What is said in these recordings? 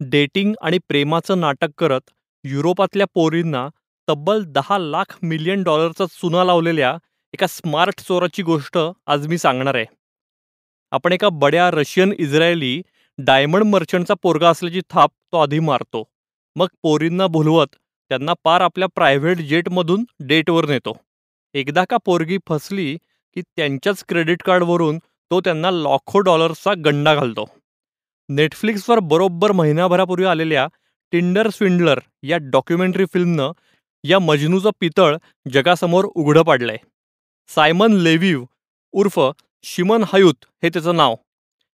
Dating आणि प्रेमाचं नाटक करत युरोपातल्या पोरींना तब्बल दहा लाख मिलियन डॉलरचा चुना लावलेल्या एका स्मार्ट चोराची गोष्ट आज मी सांगणार आहे. आपण एका बड्या रशियन इस्रायली डायमंड मर्चंटचा पोरगा असल्याची थाप तो आधी मारतो. मग पोरींना भुलवत त्यांना पार आपल्या प्रायव्हेट जेटमधून डेटवर नेतो. एकदा का पोरगी फसली की त्यांच्याच क्रेडिट कार्डवरून तो त्यांना लाखो डॉलर्सचा गंडा घालतो. नेटफ्लिक्सवर बरोबर महिनाभरापूर्वी आलेल्या टिंडर स्विंडलर या डॉक्युमेंटरी फिल्मनं या मजनूचं पितळ जगासमोर उघडं पाडलंय. सायमन लेव्हिव उर्फ शिमन हयूत हे त्याचं नाव.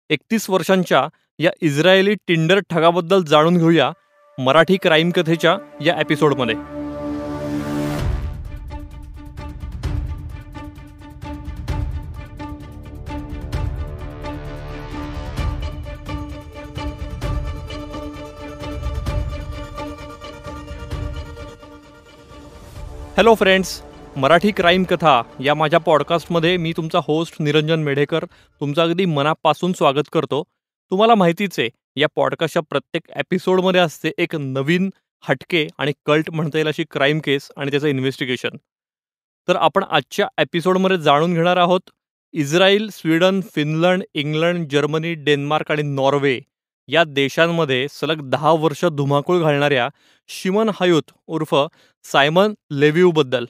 एकतीस वर्षांच्या या इस्रायली टिंडर ठगाबद्दल जाणून घेऊया मराठी क्राईम कथेच्या या एपिसोडमध्ये. हॅलो फ्रेंड्स मराठी क्राईम कथा या माझ्या पॉडकास्टमध्ये मी तुमचा होस्ट निरंजन मेढेकर तुमचं अगदी मनापासून स्वागत करतो. तुम्हाला माहितीच आहे या पॉडकास्टच्या प्रत्येक एपिसोडमध्ये असते एक नवीन हटके आणि कल्ट म्हणता येईल अशी क्राईम केस आणि त्याचं इन्व्हेस्टिगेशन तर आपण आजच्या एपिसोडमध्ये जाणून घेणार आहोत Israel Sweden Finland England Germany Denmark आणि नॉर्वे या देशांमध्ये सलग दहा वर्ष धुमाकूळ घालणाऱ्या शिमन हयूत उर्फ सायमन लेव्ह्यूबद्दल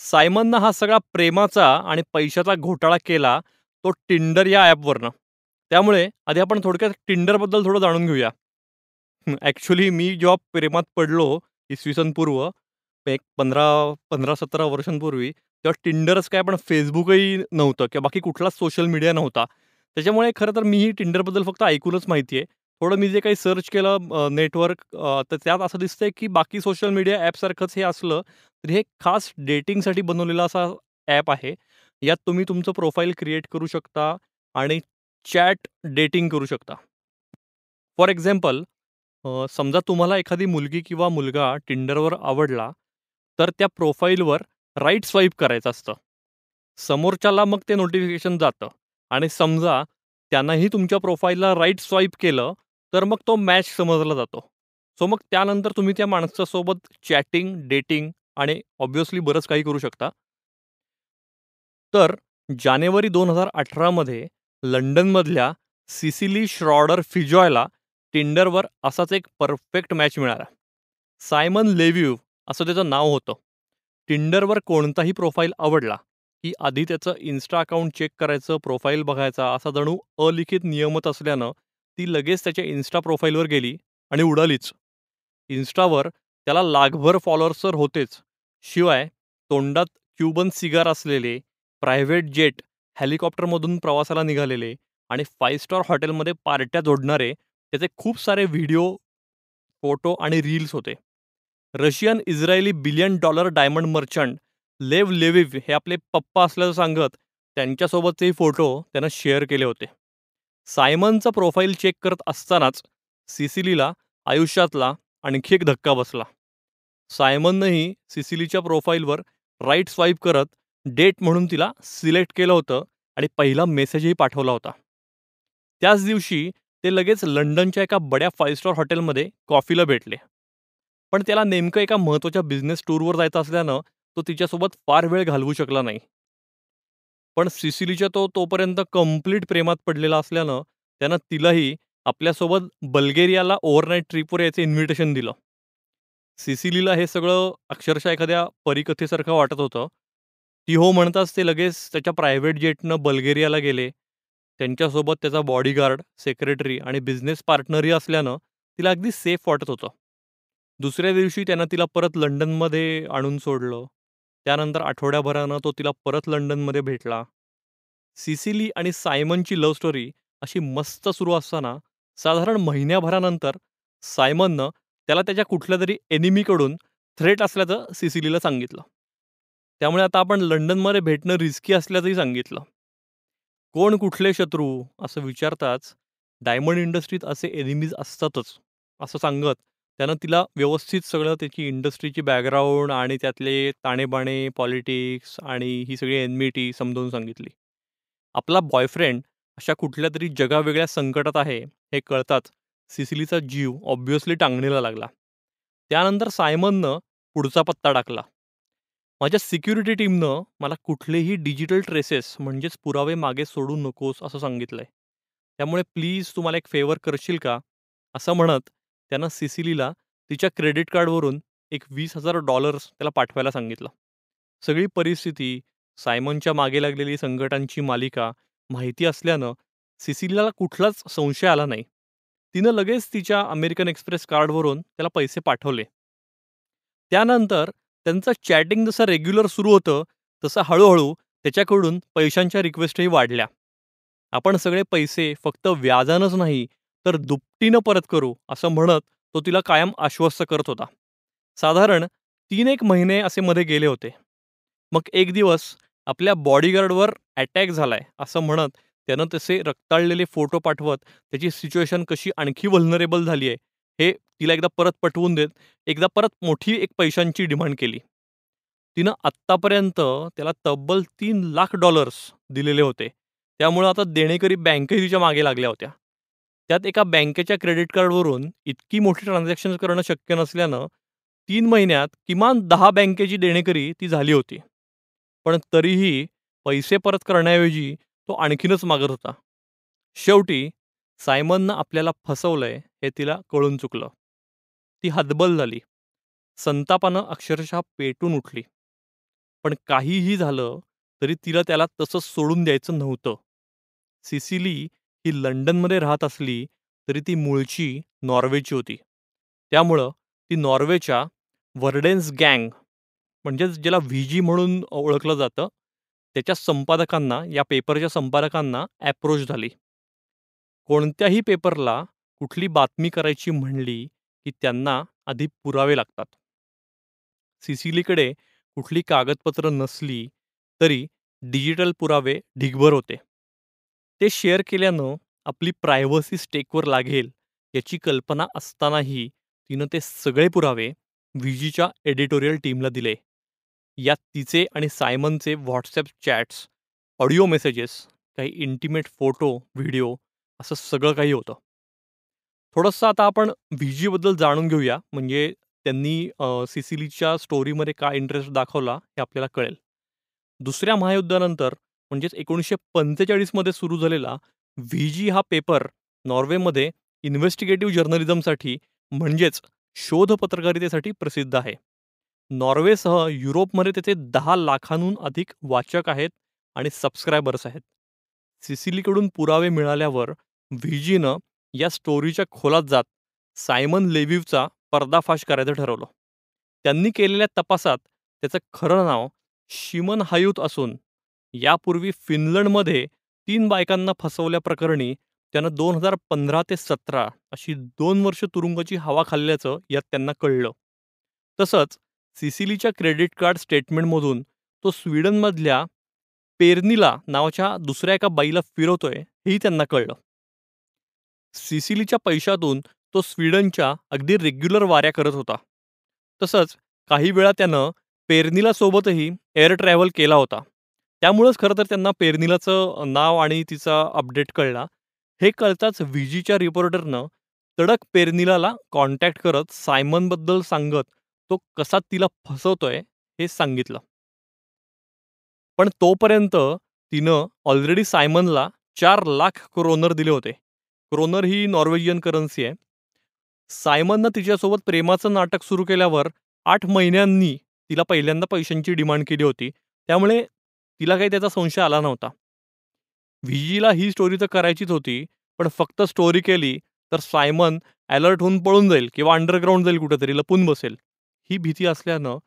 सायमननं हा सगळा प्रेमाचा आणि पैशाचा घोटाळा केला तो टिंडर या ॲपवरनं. त्यामुळे आधी आपण थोडक्यात टिंडरबद्दल थोडं जाणून घेऊया. ॲक्च्युली मी जेव्हा प्रेमात पडलो इसवी सन पूर्व एक पंधरा पंधरा सतरा वर्षांपूर्वी तेव्हा टिंडरच काय पण फेसबुकही नव्हतं किंवा बाकी कुठलाच सोशल मीडिया नव्हता. त्याच्यामुळे खरं तर मीही टिंडरबद्दल फक्त ऐकूनच माहिती आहे थोडं मी जे काही सर्च केलं नेटवर्क तर त्यात असं दिसतंय की बाकी सोशल मीडिया ॲपसारखंच हे असलं तर हे खास डेटिंगसाठी बनवलेला असा ॲप आहे. यात तुम्ही तुमचं प्रोफाईल क्रिएट करू शकता आणि चॅट डेटिंग करू शकता. फॉर एक्झाम्पल समजा तुम्हाला एखादी मुलगी किंवा मुलगा टिंडरवर आवडला तर त्या प्रोफाईलवर राईट स्वाईप करायचं असतं. समोरच्याला मग ते नोटिफिकेशन जातं. आणि समजा त्यांनाही तुमच्या प्रोफाईलला राईट स्वाईप केलं तर मग तो मॅच समजला जातो. सो मग त्यानंतर तुम्ही त्या माणसासोबत चॅटिंग डेटिंग आणि ऑब्व्हियसली बरंच काही करू शकता. तर जानेवारी दोन हजार अठरामध्ये लंडनमधल्या सिसिली श्रॉडर फिजॉयला टिंडरवर असाच एक परफेक्ट मॅच मिळाला. सायमन लेव्ह्यू असं त्याचं नाव होतं. टिंडरवर कोणताही प्रोफाईल आवडला की आधी त्याचं इन्स्टा अकाउंट चेक करायचं प्रोफाईल बघायचा असा जणू अलिखित नियमत असल्यानं ती लगेच त्याच्या इन्स्टा प्रोफाईलवर गेली आणि उडालीच. इन्स्टावर त्याला लाखभर फॉलोअर्स तर होतेच. शिवाय तोंडात क्युबन सिगार असलेले प्रायव्हेट जेट हेलिकॉप्टरमधून प्रवासाला निघालेले आणि फाईव्ह स्टार हॉटेलमध्ये पार्ट्या जोडणारे त्याचे खूप सारे व्हिडिओ फोटो आणि रील्स होते. Russian Israeli billion dollar diamond merchant Lev Leviev हे आपले पप्पा असल्याचं सांगत त्यांच्यासोबतचे फोटो त्यानं शेअर केले होते. सायमनचं प्रोफाईल चेक करत असतानाच सिसिलीला आयुष्यातला आणखी एक धक्का बसला. सायमननंही सिसिलीच्या प्रोफाईलवर राईट स्वाईप करत डेट म्हणून तिला सिलेक्ट केलं होतं आणि पहिला मेसेजही पाठवला होता. त्याच दिवशी ते लगेच लंडनच्या एका बड्या फाईव्ह स्टार हॉटेलमध्ये कॉफीला भेटले. पण त्याला नेमकं एका महत्त्वाच्या बिझनेस टूरवर जायचं असल्यानं तो तिच्यासोबत फार वेळ घालवू शकला नाही. पण सिसिलीच्या तो तोपर्यंत कंप्लीट प्रेमात पडलेला असल्यानं त्यानं तिलाही आपल्यासोबत बल्गेरियाला ओव्हरनाईट ट्रिपवर यायचं इन्व्हिटेशन दिलं. सिसिलीला हे सगळं अक्षरशः एखाद्या परिकथेसारखं वाटत होतं. ती हो म्हणताच ते लगेच त्याच्या प्रायव्हेट जेटनं बल्गेरियाला गेले. त्यांच्यासोबत त्याचा बॉडीगार्ड सेक्रेटरी आणि बिझनेस पार्टनरही असल्यानं तिला अगदी सेफ वाटत होतं. दुसऱ्या दिवशी त्यानं तिला परत लंडनमध्ये आणून सोडलं. त्यानंतर आठवड्याभरानं तो तिला परत लंडनमध्ये भेटला. सिसिली आणि सायमनची लव्ह स्टोरी अशी मस्त सुरू असताना साधारण महिन्याभरानंतर सायमननं त्याला त्याच्या कुठल्या तरी एनिमीकडून थ्रेट असल्याचं सिसिलीला सांगितलं. त्यामुळे आता आपण लंडनमध्ये भेटणं रिस्की असल्याचंही सांगितलं. कोण कुठले शत्रू असं विचारताच डायमंड इंडस्ट्रीत असे एनिमीज असतातच असं सांगत त्यानं तिला व्यवस्थित सगळं त्याची इंडस्ट्रीची बॅकग्राऊंड आणि त्यातले ताणेबाणे पॉलिटिक्स आणि ही सगळी एनमिटी समजावून सांगितली. आपला बॉयफ्रेंड अशा कुठल्या तरी जगावेगळ्या संकटात आहे हे कळताच सिसिलीचा जीव ऑब्व्हियसली टांगणीला लागला. त्यानंतर सायमननं पुढचा पत्ता टाकला. माझ्या सिक्युरिटी टीमनं मला कुठलेही डिजिटल ट्रेसेस म्हणजेच पुरावे मागे सोडू नकोस असं सांगितलंय. त्यामुळे प्लीज तू मला एक फेवर करशील का? असं म्हणत त्यानं सिसिलीला तिच्या क्रेडिट कार्डवरून एक वीस हजार डॉलर्स त्याला पाठवायला सांगितलं. सगळी परिस्थिती सायमनच्या मागे लागलेली संकटांची मालिका माहिती असल्यानं सिसिलीला कुठलाच संशय आला नाही. तिनं लगेच तिच्या अमेरिकन एक्सप्रेस कार्डवरून त्याला पैसे पाठवले. त्यानंतर त्यांचं चॅटिंग जसं रेग्युलर सुरू होतं तसं हळूहळू त्याच्याकडून पैशांच्या रिक्वेस्टही वाढल्या. आपण सगळे पैसे फक्त व्याजानंच नाही तर दुपटीनं परत करू असं म्हणत तो तिला कायम आश्वस्त करत होता. साधारण तीन एक महिने असे मध्ये गेले होते. मग एक दिवस आपल्या बॉडीगार्डवर अटॅक झालाय असं म्हणत त्यानं तसे रक्ताळलेले फोटो पाठवत त्याची सिच्युएशन कशी आणखी व्हल्नरेबल झाली आहे हे तिला एकदा परत पटवून देत एकदा परत मोठी एक पैशांची डिमांड केली. तिनं आत्तापर्यंत त्याला तब्बल तीन लाख डॉलर्स दिलेले होते. त्यामुळं आता देणेकरी बँकही तिच्यामागे लागल्या होत्या. त्यात एका बँकेच्या क्रेडिट कार्डवरून इतकी मोठी ट्रान्झॅक्शन करणं शक्य नसल्यानं तीन महिन्यात किमान दहा बँकेची देणेकरी ती झाली होती. पण तरीही पैसे परत करण्याऐवजी तो आणखीनच मागत होता. शेवटी सायमननं आपल्याला फसवलंय हे तिला कळून चुकलं. ती हतबल झाली. संतापानं अक्षरशः पेटून उठली. पण काहीही झालं तरी तिला त्याला तसंच सोडून द्यायचं नव्हतं. सिसिली ही लंडनमध्ये राहत असली तरी ती मूळची नॉर्वेची होती. त्यामुळं ती नॉर्वेच्या वर्डेन्स गँग म्हणजेच ज्याला व्ही जी म्हणून ओळखलं जातं त्याच्या संपादकांना या पेपरच्या संपादकांना ॲप्रोच झाली. कोणत्याही पेपरला कुठली बातमी करायची म्हणली की त्यांना आधी पुरावे लागतात. सिसिलीकडे कुठली कागदपत्र नसली तरी डिजिटल पुरावे ढिगभर होते. ते शेअर केल्यानं आपली प्रायव्हसी स्टेकवर लागेल याची कल्पना असतानाही तिनं ते सगळे पुरावे व्हीजीच्या एडिटोरियल टीमला दिले. यात तिचे आणि सायमनचे व्हॉट्सॲप चॅट्स ऑडिओ मेसेजेस काही इंटिमेट फोटो व्हिडिओ असं सगळं काही होतं. थोडंसं आता आपण व्हीजीबद्दल जाणून घेऊया म्हणजे त्यांनी सिसिलीच्या स्टोरीमध्ये काय इंटरेस्ट दाखवला हे आपल्याला कळेल. दुसऱ्या महायुद्धानंतर म्हणजेच एकोणीसशे पंचेचाळीसमध्ये सुरू झालेला व्ही जी हा पेपर नॉर्वेमध्ये इन्व्हेस्टिगेटिव्ह जर्नलिझमसाठी म्हणजेच शोध पत्रकारितेसाठी प्रसिद्ध आहे. नॉर्वेसह युरोपमध्ये त्याचे दहा लाखांहून अधिक वाचक आहेत आणि सबस्क्रायबर्स आहेत. सिसिलीकडून पुरावे मिळाल्यावर व्हीजीनं या स्टोरीच्या खोलात जात सायमन लेव्हिवचा पर्दाफाश करायचं ठरवलं. त्यांनी केलेल्या तपासात त्याचं खरं नाव शिमन हायूत असून यापूर्वी फिनलंडमध्ये तीन बायकांना फसवल्याप्रकरणी त्यानं दोन हजार पंधरा ते सतरा अशी दोन वर्ष तुरुंगाची हवा खाल्ल्याचं यात त्यांना कळलं. तसंच सिसिलीच्या क्रेडिट कार्ड स्टेटमेंटमधून तो स्वीडनमधल्या पेरनिला नावाच्या दुसऱ्या एका बाईला फिरवतोय हेही त्यांना कळलं. सिसिलीच्या पैशातून तो स्वीडनच्या अगदी रेग्युलर वाऱ्या करत होता. तसंच काही वेळा त्यानं पेरनिला सोबतही एअर ट्रॅव्हल केला होता. त्यामुळंच खरं तर त्यांना पेरनिलाचं नाव आणि तिचा अपडेट कळला. हे कळताच व्हीजीच्या रिपोर्टरनं तडक पेरनिलाला कॉन्टॅक्ट करत सायमनबद्दल सांगत तो कसा तिला फसवतोय हे सांगितलं. पण तोपर्यंत तिनं ऑलरेडी सायमनला चार लाख क्रोनर दिले होते. क्रोनर ही नॉर्वेजियन करन्सी आहे. सायमननं तिच्यासोबत प्रेमाचं नाटक सुरू केल्यावर आठ महिन्यांनी तिला पहिल्यांदा पैशांची डिमांड केली होती. त्यामुळे तिला काही त्याचा संशय आला नव्हता. व्हीजीला ही स्टोरी तर करायचीच होती पण फक्त स्टोरी केली तर सायमन अलर्ट होऊन पळून जाईल किंवा अंडरग्राऊंड जाईल कुठेतरी लपून बसेल. ही भीती असल्यानं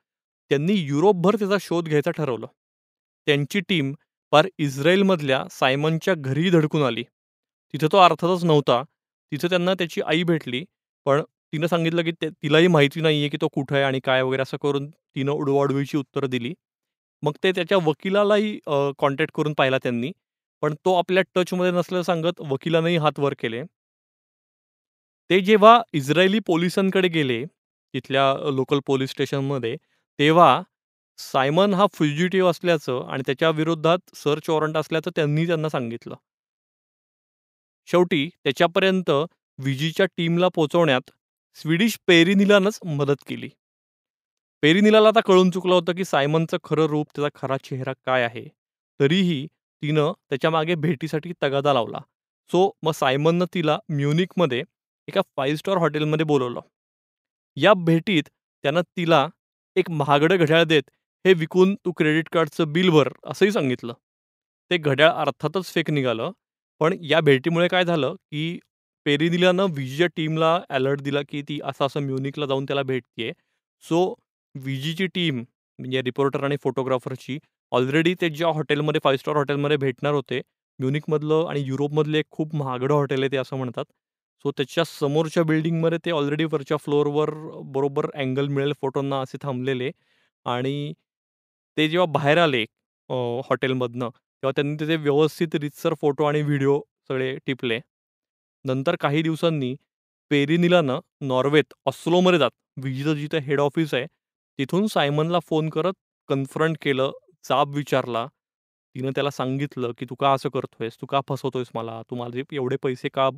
त्यांनी युरोपभर त्याचा शोध घ्यायचा ठरवलं. त्यांची टीम पार इस्रायलमधल्या सायमनच्या घरी धडकून आली. तिथं तो अर्थातच नव्हता. तिथं त्यांना त्याची आई भेटली पण तिनं सांगितलं की तिलाही माहिती नाही आहे की तो कुठं आहे आणि काय वगैरे असं करून तिनं उडवाडवीची उत्तरं दिली. मग ते त्याच्या वकिलालाही कॉन्टॅक्ट करून पाहिला त्यांनी. पण तो आपल्या टचमध्ये नसलं सांगत वकिलानंही हात वर केले. ते जेव्हा इस्रायली पोलिसांकडे गेले तिथल्या लोकल पोलीस स्टेशनमध्ये तेव्हा सायमन हा फ्युजिटिव्ह असल्याचं आणि त्याच्या विरोधात सर्च वॉरंट असल्याचं त्यांनी त्यांना सांगितलं. शेवटी त्याच्यापर्यंत विजीच्या टीमला पोहोचवण्यात स्वीडिश पेरिनिलानंच मदत केली. पेरिनिलाला आता कळून चुकलं होतं की सायमनचं खरं रूप, त्याचा खरा चेहरा काय आहे. तरीही तिनं त्याच्यामागे भेटीसाठी तगादा लावला. सो मग सायमननं तिला म्युनिकमध्ये एका फाईव्ह स्टार हॉटेलमध्ये बोलवलं या भेटीत त्यानं तिला एक महागडं घड्याळ देत, "हे विकून तू क्रेडिट कार्डचं बिल भर," असंही सांगितलं. ते घड्याळ अर्थातच फेक निघालं. पण या भेटीमुळे काय झालं, की पेरिनिलानं विजीच्या टीमला अलर्ट दिला, की ती असं-असं म्युनिकला जाऊन त्याला भेटते सो विजीची टीम म्हणजे रिपोर्टर आणि फोटोग्राफरची ऑलरेडी ते ज्या हॉटेलमध्ये फाईव्ह स्टार हॉटेलमध्ये भेटणार होते, म्युनिकमधलं आणि युरोपमधलं एक खूप महागडं हॉटेल आहे ते असं म्हणतात. सो त्याच्या समोरच्या बिल्डिंगमध्ये ते ऑलरेडी वरच्या फ्लोअरवर बरोबर अँगल मिळेल फोटोंना असे थांबलेले आणि ते जेव्हा बाहेर आले हॉटेलमधनं, तेव्हा त्यांनी त्याचे व्यवस्थित रीतसर फोटो आणि व्हिडिओ सगळे टिपले. नंतर काही दिवसांनी पेरिनिलानं नॉर्वेत ऑस्लोमध्ये जात विजीचं जिथं हेड ऑफिस आहे, तिथून सायमनला फोन करत कन्फ्रंट केलं, जाब विचारला. तिनं त्याला सांगितलं, की "तू का असं करतोयस? तू का फसवतोयस मला? तू माझे एवढे पैसे का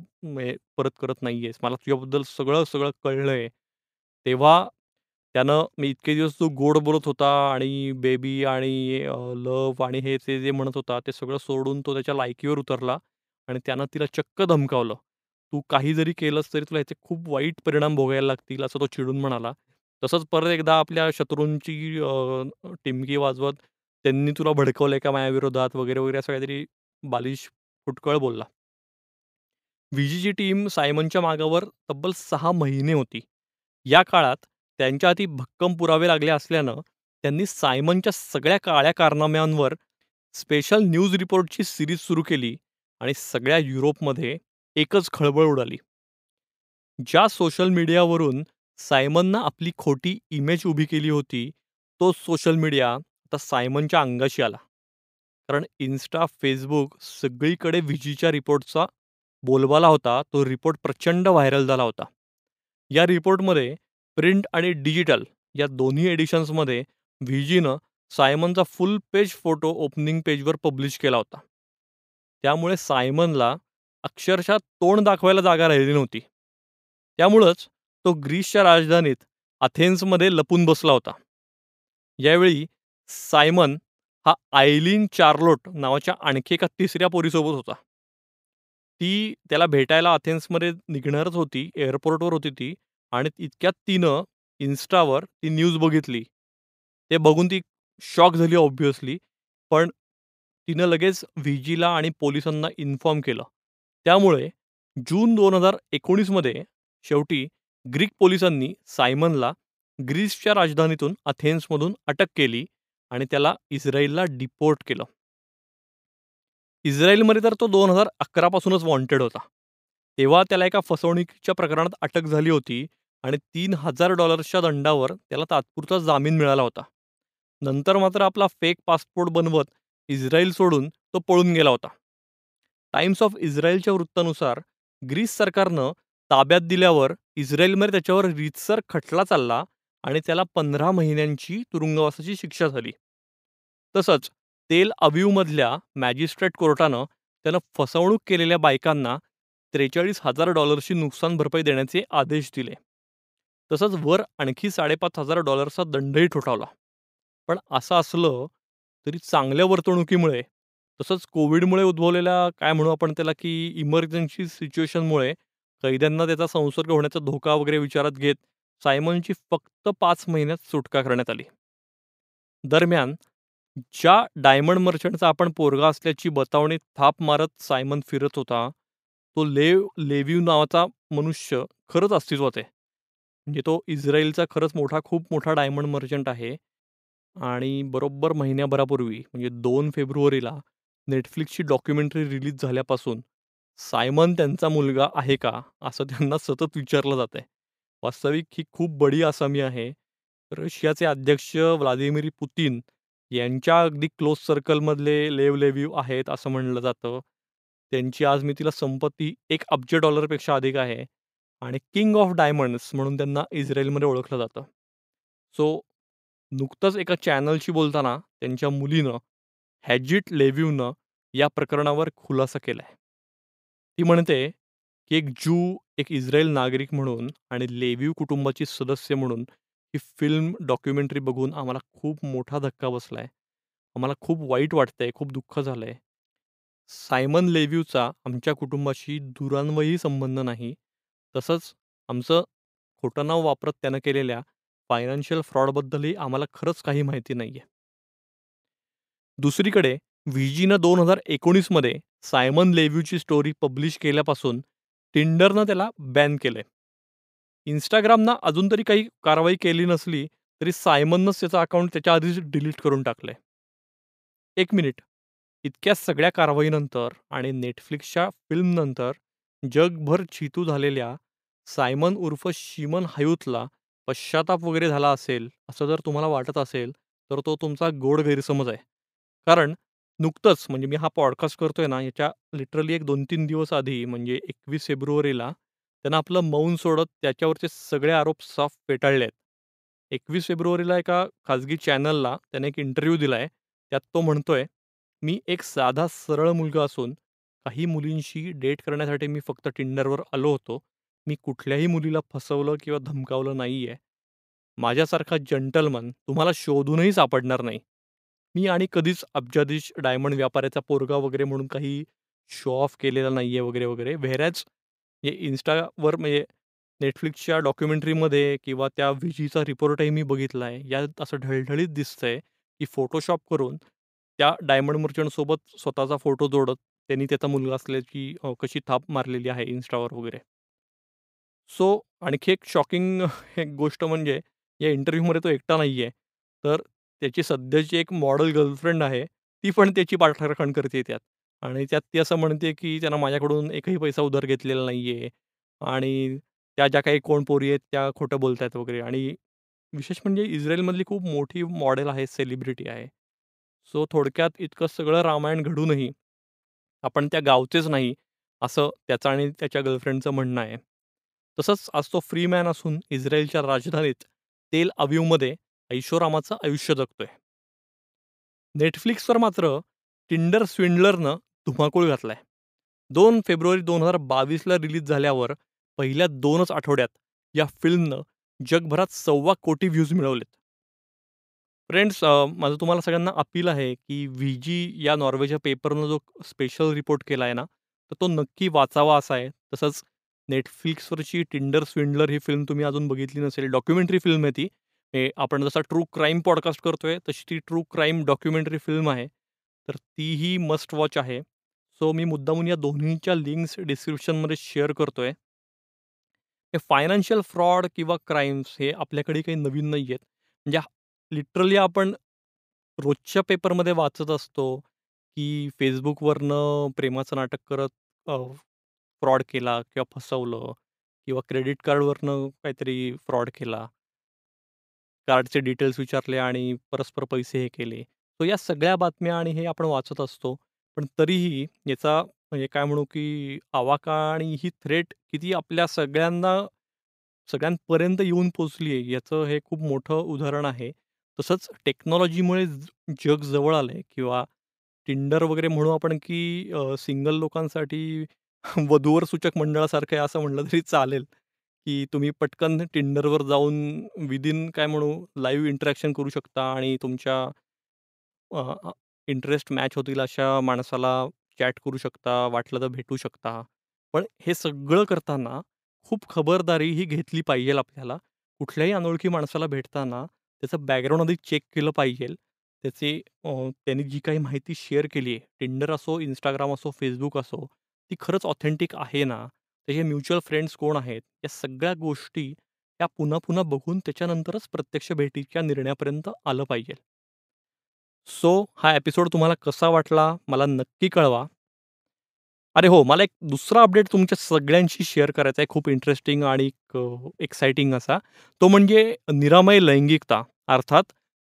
परत करत नाहीयेस? मला तुझ्याबद्दल सगळं, सगळं कळलंय." तेव्हा त्यानं मी इतके दिवस तू गोड बोलत होता आणि बेबी आणि लव्ह आणि हे ते जे म्हणत होता, ते सगळं सोडून तो त्याच्या लायकीवर उतरला आणि त्यानं तिला चक्क धमकावलं. "तू काही जरी केलंस तरी तुला ह्याचे खूप वाईट परिणाम भोगायला लागतील," असं तो चिडून म्हणाला. तसंच परत एकदा आपल्या शत्रूंची अ, टिमकी वाजवत त्यांनी तुला भडकवलंय का माझ्याविरोधात वगैरे, वगैरे असं काहीतरी बालिश फुटकळ बोलला. विजीची टीम सायमनच्या मागावर तब्बल 6 महिने होती. या काळात त्यांच्या हाती भक्कम पुरावे लागले असल्यानं त्यांनी सायमनच्या सगळ्या काळ्या कारनाम्यांवर स्पेशल न्यूज रिपोर्टची सीरीज सुरू केली आणि सगळ्या युरोपमध्ये एकच खळबळ उडाली. ज्या सोशल मीडियावरून सायमननं आपली खोटी इमेज उभी केली होती, तोच सोशल मीडिया आता सायमनच्या अंगाशी आला. कारण इन्स्टा फेसबुक सगळीकडे विजीच्या रिपोर्टचा बोलबाला होता. तो रिपोर्ट प्रचंड व्हायरल झाला होता. या रिपोर्टमध्ये प्रिंट आणि डिजिटल या दोन्ही एडिशन्समध्ये व्हीजीनं सायमनचा फुल पेज फोटो ओपनिंग पेजवर पब्लिश केला होता. त्यामुळे सायमनला अक्षरशः तोंड दाखवायला जागा राहिली नव्हती. त्यामुळंच तो ग्रीसच्या राजधानीत अथेन्समध्ये लपून बसला होता. यावेळी सायमन हा आयलीन चार्लोट नावाच्या आणखी एका तिसऱ्या पोरीसोबत होता. ती त्याला भेटायला अथेन्समध्ये निघणारच होती. एअरपोर्टवर होती ती आणि इतक्यात तिनं इन्स्टावर ती न्यूज बघितली. ते बघून ती शॉक झाली ऑब्व्हियसली. पण तिनं लगेच व्हीजीला आणि पोलिसांना इन्फॉर्म केलं. त्यामुळे जून 2019 मध्ये शेवटी ग्रीक पोलिसांनी सायमनला ग्रीसच्या राजधानीतून अथेन्समधून अटक केली आणि त्याला इस्रायलला डिपोर्ट केलं. इस्रायलमध्ये तर तो 2011 पासूनच वॉन्टेड होता. तेव्हा त्याला एका फसवणुकीच्या प्रकरणात अटक झाली होती आणि $3000च्या दंडावर त्याला तात्पुरता जामीन मिळाला होता. नंतर मात्र आपला फेक पासपोर्ट बनवत इस्रायल सोडून तो पळून गेला होता. टाइम्स ऑफ इस्रायलच्या वृत्तानुसार ग्रीस सरकारनं ताब्यात दिल्यावर इस्रायलमध्ये त्याच्यावर रीतसर खटला चालला आणि त्याला 15 महिन्यांची तुरुंगवासाची शिक्षा झाली. तसंच तेल अव्यूमधल्या मॅजिस्ट्रेट कोर्टानं त्यानं फसवणूक केलेल्या बायकांना $43,000ची नुकसान भरपाई देण्याचे आदेश दिले. तसंच वर आणखी $5,500चा दंडही ठोठावला. पण असं असलं तरी चांगल्या वर्तणुकीमुळे तसंच कोविडमुळे उद्भवलेल्या काय म्हणू आपण त्याला की इमर्जन्सी सिच्युएशनमुळे कैद्यांना त्याचा संसर्ग होण्याचा धोका वगैरे विचारात घेत सायमनची फक्त पाच महिन्यात सुटका करण्यात आली. दरम्यान ज्या डायमंड मर्चंटचा आपण पोरगा असल्याची बतावणी थाप मारत सायमन फिरत होता, तो लेव लेव्हिव नावाचा मनुष्य खरंच अस्तित्वात आहे. म्हणजे तो इस्रायलचा खरंच मोठा खूप मोठा डायमंड मर्चंट आहे. आणि बरोबर महिन्याभरापूर्वी म्हणजे दोन फेब्रुवारीला नेटफ्लिक्सची डॉक्युमेंटरी रिलीज झाल्यापासून सायमन त्यांचा मुलगा आहे का? असं त्यांना सतत विचारलं जातंय. वास्तविक ही खूप बडी आसामी आहे. रशियाचे अध्यक्ष व्लादिमीर पुतिन यांच्या अगदी क्लोज सर्कलमधले लेव लेव्हिव आहेत असं म्हणलं जातं. त्यांची आज मी तिला संपत्ती एक अब्ज डॉलरपेक्षा अधिक आहे आणि किंग ऑफ डायमंड्स म्हणून त्यांना इस्रायलमध्ये ओळखलं जातं. सो नुकतंच एका चॅनलशी बोलताना त्यांच्या मुलीनं हॅजिट लेव्ह्यूनं या प्रकरणावर खुलासा केलाय. ती म्हणते की एक ज्यू, एक इस्रायल नागरिक म्हणून आणि लेव्हिव कुटुंबाची सदस्य म्हणून ही फिल्म डॉक्युमेंटरी बघून आम्हाला खूप मोठा धक्का बसलाय. आम्हाला खूप वाईट वाटतंय, खूप दुःख झालंय. सायमन लेव्हिवचा आमच्या कुटुंबाशी दुरान्वयी संबंध नाही. तसंच आमचं खोटं नाव वापरत त्यानं केलेल्या फायनान्शियल फ्रॉडबद्दलही आम्हाला खरंच काही माहिती नाहीये. दुसरीकडे व्हीजीनं 2019 मध्ये सायमन लेव्ह्यूची स्टोरी पब्लिश केल्यापासून टिंडरनं त्याला बॅन केलंय. इंस्टाग्रामनं अजून तरी काही कारवाई केली नसली, तरी सायमननंच त्याचं अकाउंट त्याच्या आधीच डिलीट करून टाकलंय. एक मिनिट. इतक्या सगळ्या कारवाईनंतर आणि नेटफ्लिक्सच्या फिल्मनंतर जगभर चितू झालेल्या सायमन उर्फ शिमन हयूतला पश्चाताप वगैरे झाला असेल, असं जर तुम्हाला वाटत असेल, तर तो तुमचा गोड गैरसमज आहे. कारण नुकतंच म्हणजे मी हा पॉडकास्ट करतोय ना, याच्या लिटरली एक 2-3 दिवस आधी म्हणजे 21 फेब्रुवारीला त्यानं आपलं मौन सोडत त्याच्यावरचे सगळे आरोप साफ फेटाळले आहेत. 21 फेब्रुवारीला एका खाजगी चॅनलला त्याने एक इंटरव्ह्यू दिलाय. त्यात तो म्हणतोय, "मी एक साधा सरळ मुलगा असून काही मुलींशी डेट करण्यासाठी मी फक्त Tinderवर आलो होतो. मी कुठल्याही मुलीला फसवलं किंवा धमकावलं नाहीये. माझ्यासारखा जंटलमन तुम्हाला शोधूनही सापडणार नाही. मी आणि कधीच अब्जाधीश डायमंड व्यापाऱ्याचा पोरगा वगैरे म्हणून काही शो ऑफ केलेला नाहीये वगैरे, वगैरे." व्हेअरॅज हे इन्स्टावर म्हणजे नेटफ्लिक्सच्या डॉक्युमेंटरीमध्ये किंवा त्या विजीचा रिपोर्टही मी बघितलाय. यात असं ढळढळीत दिसतंय, की फोटोशॉप करून त्या डायमंड मर्चंटसोबत स्वतःचा फोटो जोडत त्यांनी त्याचा मुलगा असल्याची कशी थाप मारलेली आहे इन्स्टावर वगैरे. सो आणखी एक शॉकिंग एक गोष्ट म्हणजे या इंटरव्ह्यूमध्ये तो एकटा नाहीये. तर त्याची सध्याची एक मॉडेल गर्लफ्रेंड आहे. ती पण त्याची पाठराखण करते त्यात. आणि त्यात ती असं म्हणते, की त्यानं माझ्याकडून एकही पैसा उधार घेतलेला नाहीये आणि त्या ज्या काही कोण पोरी आहेत त्या खोटं बोलतायत वगैरे आणि विशेष म्हणजे इस्रायलमधली खूप मोठी मॉडेल आहे, सेलिब्रिटी आहे. सो थोडक्यात इतकं सगळं रामायण घडूनही आपण त्या गावचेच नाही, असं त्याचं आणि त्याच्या गर्लफ्रेंडचं म्हणणं आहे. तसंच आज तो फ्री मॅन असून इस्रायलच्या राजधानीत तेल अव्यूमध्ये ऐशोरामाचं आयुष्य जगतोय. नेटफ्लिक्सवर मात्र टिंडर स्विंडलरनं धुमाकूळ घातलाय. दोन फेब्रुवारी 2022ला रिलीज झाल्यावर पहिल्या दोनच आठवड्यात या फिल्मनं जगभरात सव्वा कोटी व्ह्यूज मिळवलेत. फ्रेंड्स माझं तुम्हाला सगळ्यांना अपील आहे, की व्ही जी या नॉर्वेच्या पेपरनं जो स्पेशल रिपोर्ट केला आहे ना, तर तो नक्की वाचावा असा आहे. तसंच नेटफ्लिक्सवरची टिंडर स्विंडलर ही फिल्म तुम्ही अजून बघितली नसेल. डॉक्युमेंटरी फिल्म आहे ती. हे आपण जसा ट्रू क्राईम पॉडकास्ट करतोय, तशी ती ट्रू क्राईम डॉक्युमेंटरी फिल्म आहे. तर तीही मस्ट वॉच आहे. सो मी मुद्दामून या दोन्हीच्या लिंक्स डिस्क्रिप्शनमध्ये शेअर करतोय. हे फायनान्शियल फ्रॉड किंवा क्राईम्स हे आपल्याकडे काही नवीन नाहीयेत. म्हणजे लिटरली आपण रोजच्या पेपरमध्ये वाचत असतो, की फेसबुकवरनं प्रेमाचं नाटक करत फ्रॉड केला किंवा फसवलं किंवा क्रेडिट कार्डवरनं काहीतरी फ्रॉड केला. कार्डचे डिटेल्स विचारले आणि परस्पर पैसे हे केले. सो या सगळ्या बातम्या आणि हे आपण वाचत असतो. पण तरीही याचा म्हणजे काय म्हणू, की आवाका आणि ही थ्रेट किती आपल्या सगळ्यांना सगळ्यांपर्यंत येऊन पोहोचली आहे, याचं हे खूप मोठं उदाहरण आहे. तसंच टेक्नॉलॉजीमुळे ज जग जवळ आलंय किंवा Tinder वगैरे म्हणू आपण, की अ, सिंगल लोकांसाठी वधूवर सूचक मंडळासारखं आहे असं म्हटलं तरी चालेल, की तुम्ही पटकन Tinderवर जाऊन विदिन काय म्हणू लाईव्ह इंटरॅक्शन करू शकता आणि तुमच्या अ, इंटरेस्ट मॅच होतील अशा माणसाला चॅट करू शकता, वाटलं तर भेटू शकता. पण हे सगळं करताना खूप खबरदारीही घेतली पाहिजेल आपल्याला. कुठल्याही अनोळखी माणसाला भेटताना त्याचं बॅकग्राऊंड आधी चेक केलं पाहिजेल. त्याचे अ, त्यांनी जी काही माहिती शेअर केली आहे, Tinder असो, Instagram असो, Facebook असो, ती खरंच ऑथेंटिक आहे ना? त्याचे म्युच्युअल फ्रेंड्स कोण आहेत? या सगळ्या गोष्टी या पुन्हा-पुन्हा बघून त्याच्यानंतरच प्रत्यक्ष भेटीच्या निर्णयापर्यंत आलं पाहिजे. सो हा एपिसोड तुम्हाला कसा वाटला मला नक्की कळवा. अरे हो, मला एक दुसरा अपडेट तुमच्या सगळ्यांशी शेअर करायचा आहे खूप इंटरेस्टिंग आणि एक्साइटिंग असा. तो म्हणजे निरामय लैंगिकता अर्थात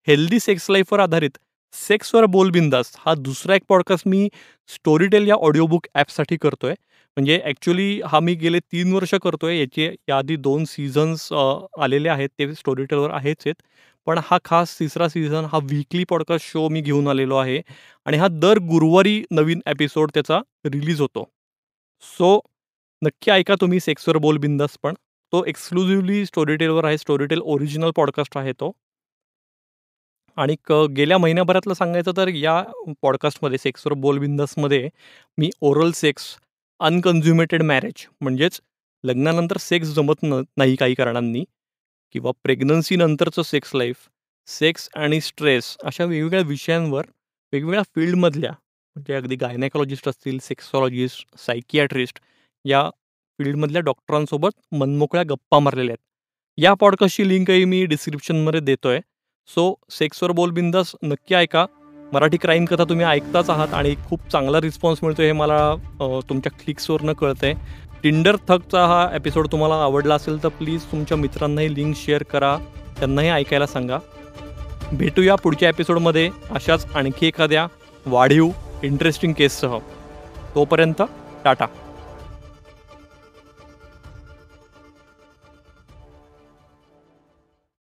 हेल्दी सेक्स लाईफवर आधारित सेक्सवर बोलबिंदास हा दुसरा एक पॉडकास्ट मी स्टोरीटेल या ऑडिओ बुक ॲपसाठी करतोय. म्हणजे ॲक्च्युली हा मी गेले तीन वर्ष करतोय. याचे याआधी दोन सीझन्स आलेले आहेत. ते स्टोरीटेलवर आहेच आहेत. पण हा खास तिसरा सीझन हा वीकली पॉडकास्ट शो मी घेऊन आलेलो आहे आणि हा दर गुरुवारी नवीन एपिसोड त्याचा रिलीज होतो. सो नक्की ऐका तुम्ही सेक्सवर बोल बिंदास पण तो एक्सक्लुझिव्हली स्टोरीटेलवर आहे स्टोरीटेल ओरिजिनल पॉडकास्ट आहे तो आणि क गेल्या महिन्याभरातलं सांगायचं तर या पॉडकास्टमध्ये सेक्सवर बोल बिंदासमध्ये मी ओरल सेक्स अनकन्झ्युमेटेड मॅरेज म्हणजेच लग्नानंतर सेक्स जमत न नाही काही कारणांनी किंवा प्रेग्नन्सीनंतरचं सेक्स लाईफ सेक्स आणि स्ट्रेस अशा वेगवेगळ्या विषयांवर वेगवेगळ्या फील्डमधल्या म्हणजे अगदी गायनेकॉलॉजिस्ट असतील सेक्सॉलॉजिस्ट सायकियाट्रिस्ट या फील्डमधल्या डॉक्टरांसोबत मनमोकळ्या गप्पा मारलेल्या आहेत. या पॉडकास्टची लिंकही मी डिस्क्रिप्शनमध्ये देतो आहे सो सेक्सवर बोल बिंदास नक्की ऐका. मराठी क्राईम कथा तुम्ही ऐकताच आहात आणि खूप चांगला रिस्पॉन्स मिळतो हे मला तुमच्या क्लिक्सवरनं कळतंय. टिंडर थकचा हा एपिसोड तुम्हाला आवडला असेल तर प्लीज तुमच्या मित्रांनाही लिंक शेअर करा. त्यांनाही ऐकायला सांगा. भेटूया पुढच्या एपिसोडमध्ये अशाच आणखी एखाद्या वाढीव इंटरेस्टिंग केससह तोपर्यंत टाटा.